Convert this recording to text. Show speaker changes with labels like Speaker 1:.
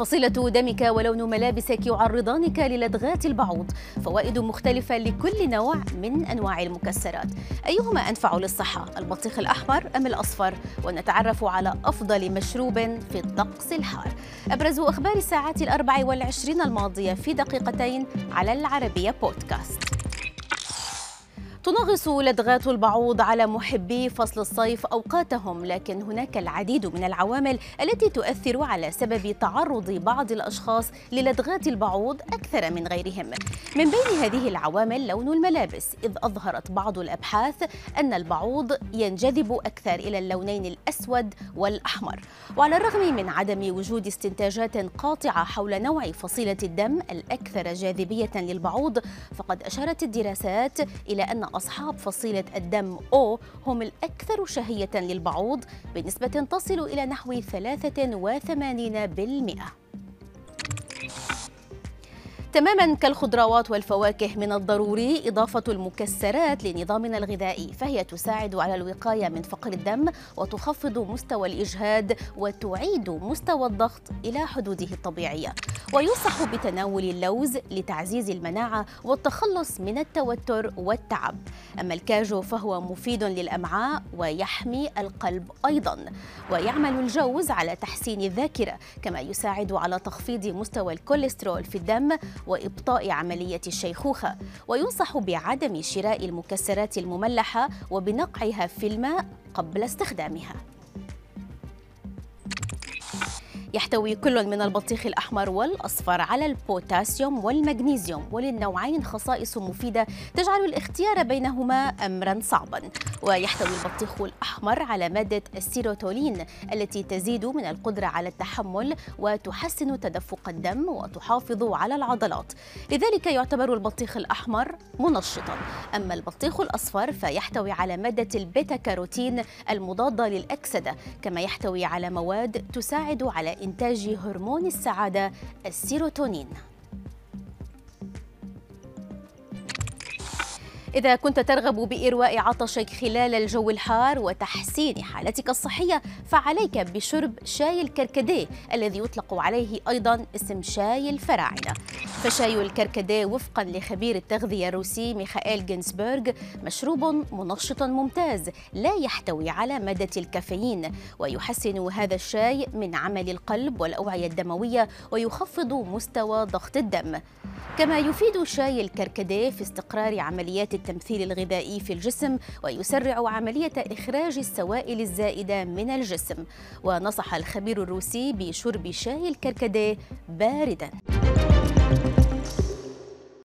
Speaker 1: فصيلة دمك ولون ملابسك يعرضانك للدغات البعوض. فوائد مختلفة لكل نوع من أنواع المكسرات. أيهما أنفع للصحة؟ البطيخ الأحمر أم الأصفر؟ ونتعرف على أفضل مشروب في الطقس الحار. أبرز أخبار الساعات الأربع والعشرين الماضية في دقيقتين على العربية بودكاست. تنغص لدغات البعوض على محبي فصل الصيف أوقاتهم لكن هناك العديد من العوامل التي تؤثر على سبب تعرض بعض الأشخاص للدغات البعوض أكثر من غيرهم. من بين هذه العوامل لون الملابس إذ أظهرت بعض الأبحاث أن البعوض ينجذب أكثر إلى اللونين الأسود والأحمر. وعلى الرغم من عدم وجود استنتاجات قاطعة حول نوع فصيلة الدم الأكثر جاذبية للبعوض فقد أشارت الدراسات إلى أن أصحاب فصيلة الدم O هم الأكثر شهية للبعوض بنسبة تصل إلى نحو 83%. تماما كالخضروات والفواكه من الضروري إضافة المكسرات لنظامنا الغذائي فهي تساعد على الوقاية من فقر الدم وتخفض مستوى الإجهاد وتعيد مستوى الضغط إلى حدوده الطبيعية. وينصح بتناول اللوز لتعزيز المناعة والتخلص من التوتر والتعب. أما الكاجو فهو مفيد للأمعاء ويحمي القلب أيضا. ويعمل الجوز على تحسين الذاكرة كما يساعد على تخفيض مستوى الكوليسترول في الدم وإبطاء عملية الشيخوخة وينصح بعدم شراء المكسرات المملحة وبنقعها في الماء قبل استخدامها. يحتوي كل من البطيخ الأحمر والأصفر على البوتاسيوم والمغنيسيوم وللنوعين خصائص مفيدة تجعل الاختيار بينهما أمرا صعبا. ويحتوي البطيخ الأحمر على مادة السيترولين التي تزيد من القدرة على التحمل وتحسن تدفق الدم وتحافظ على العضلات. لذلك يعتبر البطيخ الأحمر منشطا. أما البطيخ الأصفر فيحتوي على مادة البيتا كاروتين المضادة للأكسدة كما يحتوي على مواد تساعد على إنتاج هرمون السعادة السيروتونين. إذا كنت ترغب بإرواء عطشك خلال الجو الحار وتحسين حالتك الصحية فعليك بشرب شاي الكركديه الذي يطلق عليه أيضا اسم شاي الفراعنة. فشاي الكركديه وفقا لخبير التغذية الروسي ميخائيل جينسبرغ مشروب منشط ممتاز لا يحتوي على مادة الكافيين ويحسن هذا الشاي من عمل القلب والأوعية الدموية ويخفض مستوى ضغط الدم. كما يفيد شاي الكركديه في استقرار عمليات التمثيل الغذائي في الجسم ويسرع عملية إخراج السوائل الزائدة من الجسم. ونصح الخبير الروسي بشرب شاي الكركديه باردا.